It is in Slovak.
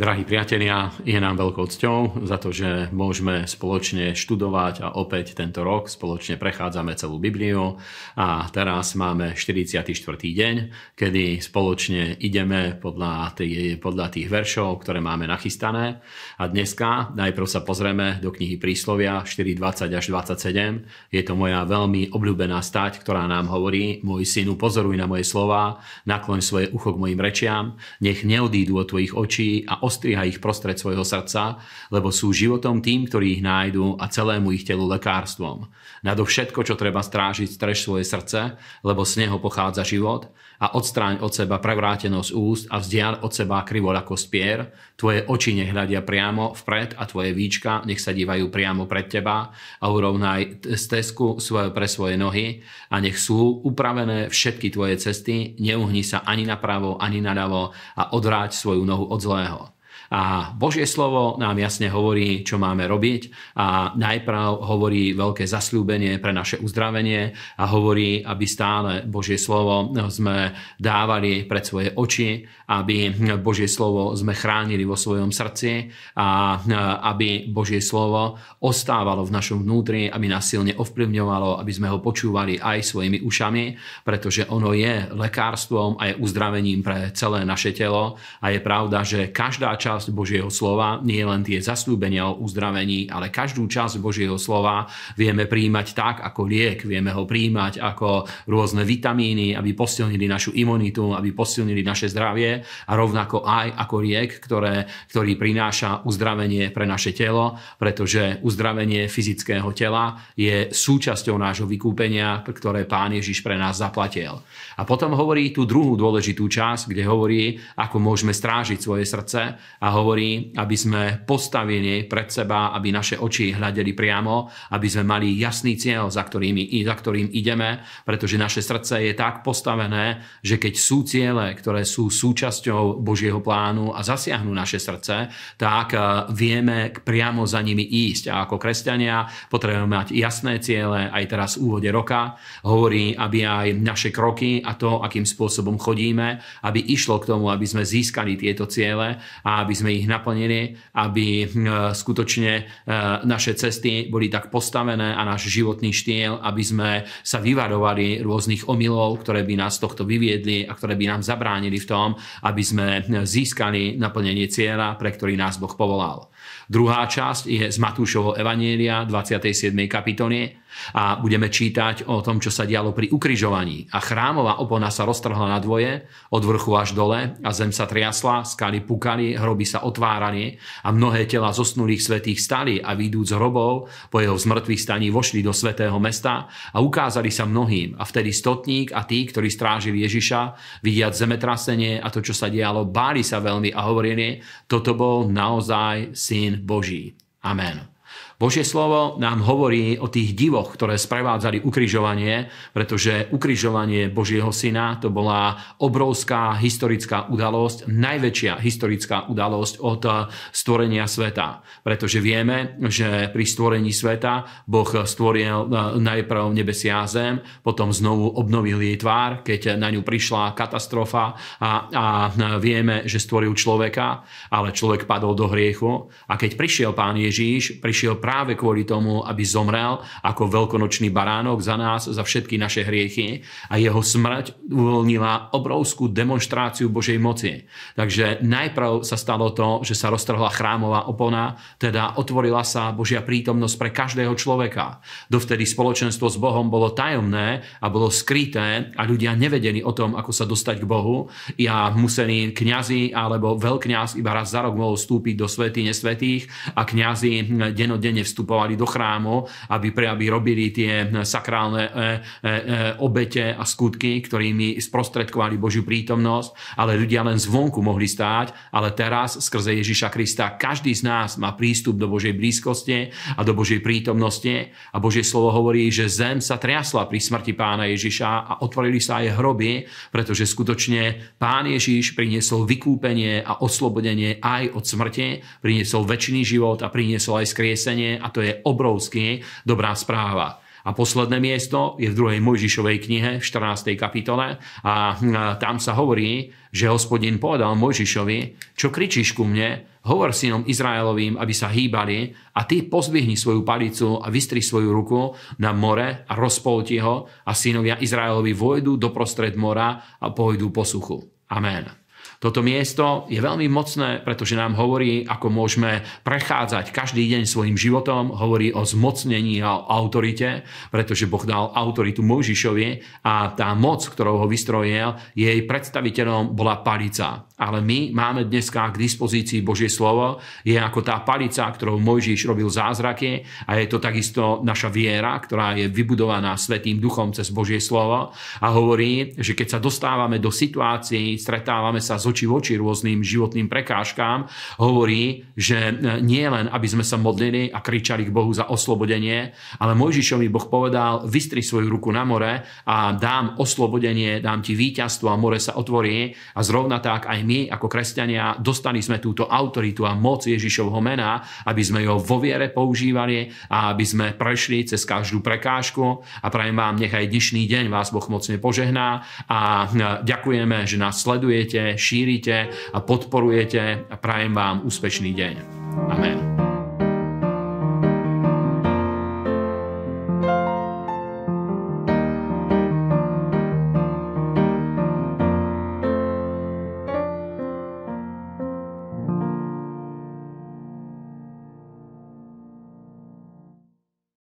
Drahí priatelia, je nám veľkou cťou za to, že môžeme spoločne študovať a opäť tento rok spoločne prechádzame celú Bibliu a teraz máme 44. deň, kedy spoločne ideme podľa, tých, podľa tých veršov, ktoré máme nachystané a dneska najprv sa pozrieme do knihy Príslovia 4.20 až 27. Je to moja veľmi obľúbená stať, ktorá nám hovorí, môj synu, pozoruj na moje slova, nakloň svoje ucho k mojim rečiam, nech neodídu od tvojich očí a ostriha ich prostred svojho srdca, lebo sú životom tým, ktorí ich nájdu a celému ich telu lekárstvom. Nado všetko, čo treba strážiť, strež svoje srdce, lebo z neho pochádza život a odstráň od seba prevrátenosť úst a vzdial od seba krivol ako spier. Tvoje oči nech hľadia priamo vpred a tvoje víčka nech sa dívajú priamo pred teba a urovnaj stezku svoje pre svoje nohy a nech sú upravené všetky tvoje cesty, neuhni sa ani napravo, ani naľavo a odráť svoju nohu od zlého. A Božie slovo nám jasne hovorí, čo máme robiť. A najprv hovorí veľké zasľúbenie pre naše uzdravenie a hovorí, aby stále Božie slovo sme dávali pred svoje oči, aby Božie slovo sme chránili vo svojom srdci a aby Božie slovo ostávalo v našom vnútri, aby nás silne ovplyvňovalo, aby sme ho počúvali aj svojimi ušami, pretože ono je lekárstvom a je uzdravením pre celé naše telo. A je pravda, že každá časť Božieho slova, nie len tie zaslúbenia o uzdravení, ale každú časť Božieho slova vieme príjmať tak ako liek, vieme ho príjmať ako rôzne vitamíny, aby posilnili našu imunitu, aby posilnili naše zdravie a rovnako aj ako liek, ktoré, ktorý prináša uzdravenie pre naše telo, pretože uzdravenie fyzického tela je súčasťou nášho vykúpenia, ktoré Pán Ježiš pre nás zaplatil. A potom hovorí tú druhú dôležitú časť, kde hovorí, ako môžeme strážiť svoje srdce a hovorí, aby sme postavili pred seba, aby naše oči hľadeli priamo, aby sme mali jasný cieľ, za, ktorými, za ktorým ideme, pretože naše srdce je tak postavené, že keď sú ciele, ktoré sú súčasťou Božieho plánu a zasiahnu naše srdce, tak eh, vieme priamo za nimi ísť. A ako kresťania potrebujeme mať jasné ciele, aj teraz v úvode roka hovorí, aby aj naše kroky a to, akým spôsobom chodíme, aby išlo k tomu, aby sme získali tieto ciele a aby sme ich naplnili, aby skutočne e, naše cesty boli tak postavené a náš životný štýl, aby sme sa vyvarovali rôznych omylov, ktoré by nás tohto vyviedli a ktoré by nám zabránili v tom, aby sme získali naplnenie cieľa, pre ktorý nás Boh povolal. Druhá časť je z Matúšovho Evanielia 27. kapitoly a budeme čítať o tom, čo sa dialo pri ukrižovaní. A chrámová opona sa roztrhla na dvoje, od vrchu až dole a zem sa triasla, skaly pukali, hroby sa otvárali a mnohé tela zosnulých svetých stali a výjdúc z hrobov po jeho zmrtvých staní vošli do svetého mesta a ukázali sa mnohým. A vtedy stotník a tí, ktorí strážili Ježiša, vidiať zemetrasenie a to, čo sa dialo, báli sa veľmi a hovorili, toto bol naozaj syn Boží. Amen. Božie slovo nám hovorí o tých divoch, ktoré sprevádzali ukrižovanie, pretože ukrižovanie Božieho syna to bola obrovská historická udalosť, najväčšia historická udalosť od stvorenia sveta. Pretože vieme, že pri stvorení sveta Boh stvoril e, najprv nebesia a zem, potom znovu obnovil jej tvár, keď na ňu prišla katastrofa a, a vieme, že stvoril človeka, ale človek padol do hriechu a keď prišiel pán Ježíš, prišiel práve kvôli tomu, aby zomrel ako veľkonočný baránok za nás, za všetky naše hriechy a jeho smrť uvoľnila obrovskú demonstráciu Božej moci. Takže najprv sa stalo to, že sa roztrhla chrámová opona, teda otvorila sa Božia prítomnosť pre každého človeka. Dovtedy spoločenstvo s Bohom bolo tajomné a bolo skryté a ľudia nevedeli o tom, ako sa dostať k Bohu. Ja museli kňazi alebo veľkňaz iba raz za rok mohol vstúpiť do svety nesvetých a kňazi denodenne denne vstupovali do chrámu, aby, pre, aby robili tie sakrálne e, e, e, obete a skutky, ktorými sprostredkovali Božiu prítomnosť, ale ľudia len zvonku mohli stáť, ale teraz skrze Ježiša Krista každý z nás má prístup do Božej blízkosti a do Božej prítomnosti. A Božie slovo hovorí, že zem sa triasla pri smrti pána Ježiša a otvorili sa aj hroby, pretože skutočne pán Ježiš priniesol vykúpenie a oslobodenie aj od smrti, priniesol väčší život a priniesol aj skriesenie a to je obrovský dobrá správa. A posledné miesto je v druhej Mojžišovej knihe v 14. kapitole a tam sa hovorí, že hospodin povedal Mojžišovi, čo kričíš ku mne, hovor synom Izraelovým, aby sa hýbali a ty pozvihni svoju palicu a vystri svoju ruku na more a rozpolti ho a synovia Izraelovi vojdu doprostred mora a pôjdu po suchu. Amen. Toto miesto je veľmi mocné, pretože nám hovorí, ako môžeme prechádzať každý deň svojim životom, hovorí o zmocnení a o autorite, pretože Boh dal autoritu Mojžišovi a tá moc, ktorou ho vystrojil, jej predstaviteľom bola palica. Ale my máme dneska k dispozícii Božie slovo, je ako tá palica, ktorou Mojžiš robil zázraky a je to takisto naša viera, ktorá je vybudovaná Svetým duchom cez Božie slovo a hovorí, že keď sa dostávame do situácií, stretávame sa s oči v oči rôznym životným prekážkám, hovorí, že e, nie len, aby sme sa modlili a kričali k Bohu za oslobodenie, ale Mojžišovi Boh povedal, vystri svoju ruku na more a dám oslobodenie, dám ti víťazstvo a more sa otvorí. A zrovna tak aj my ako kresťania dostali sme túto autoritu a moc Ježišovho mena, aby sme ho vo viere používali a aby sme prešli cez každú prekážku a prajem vám, nechaj dnešný deň vás Boh mocne požehná a e, ďakujeme, že nás sledujete, šírite a podporujete a prajem vám úspešný deň. Amen.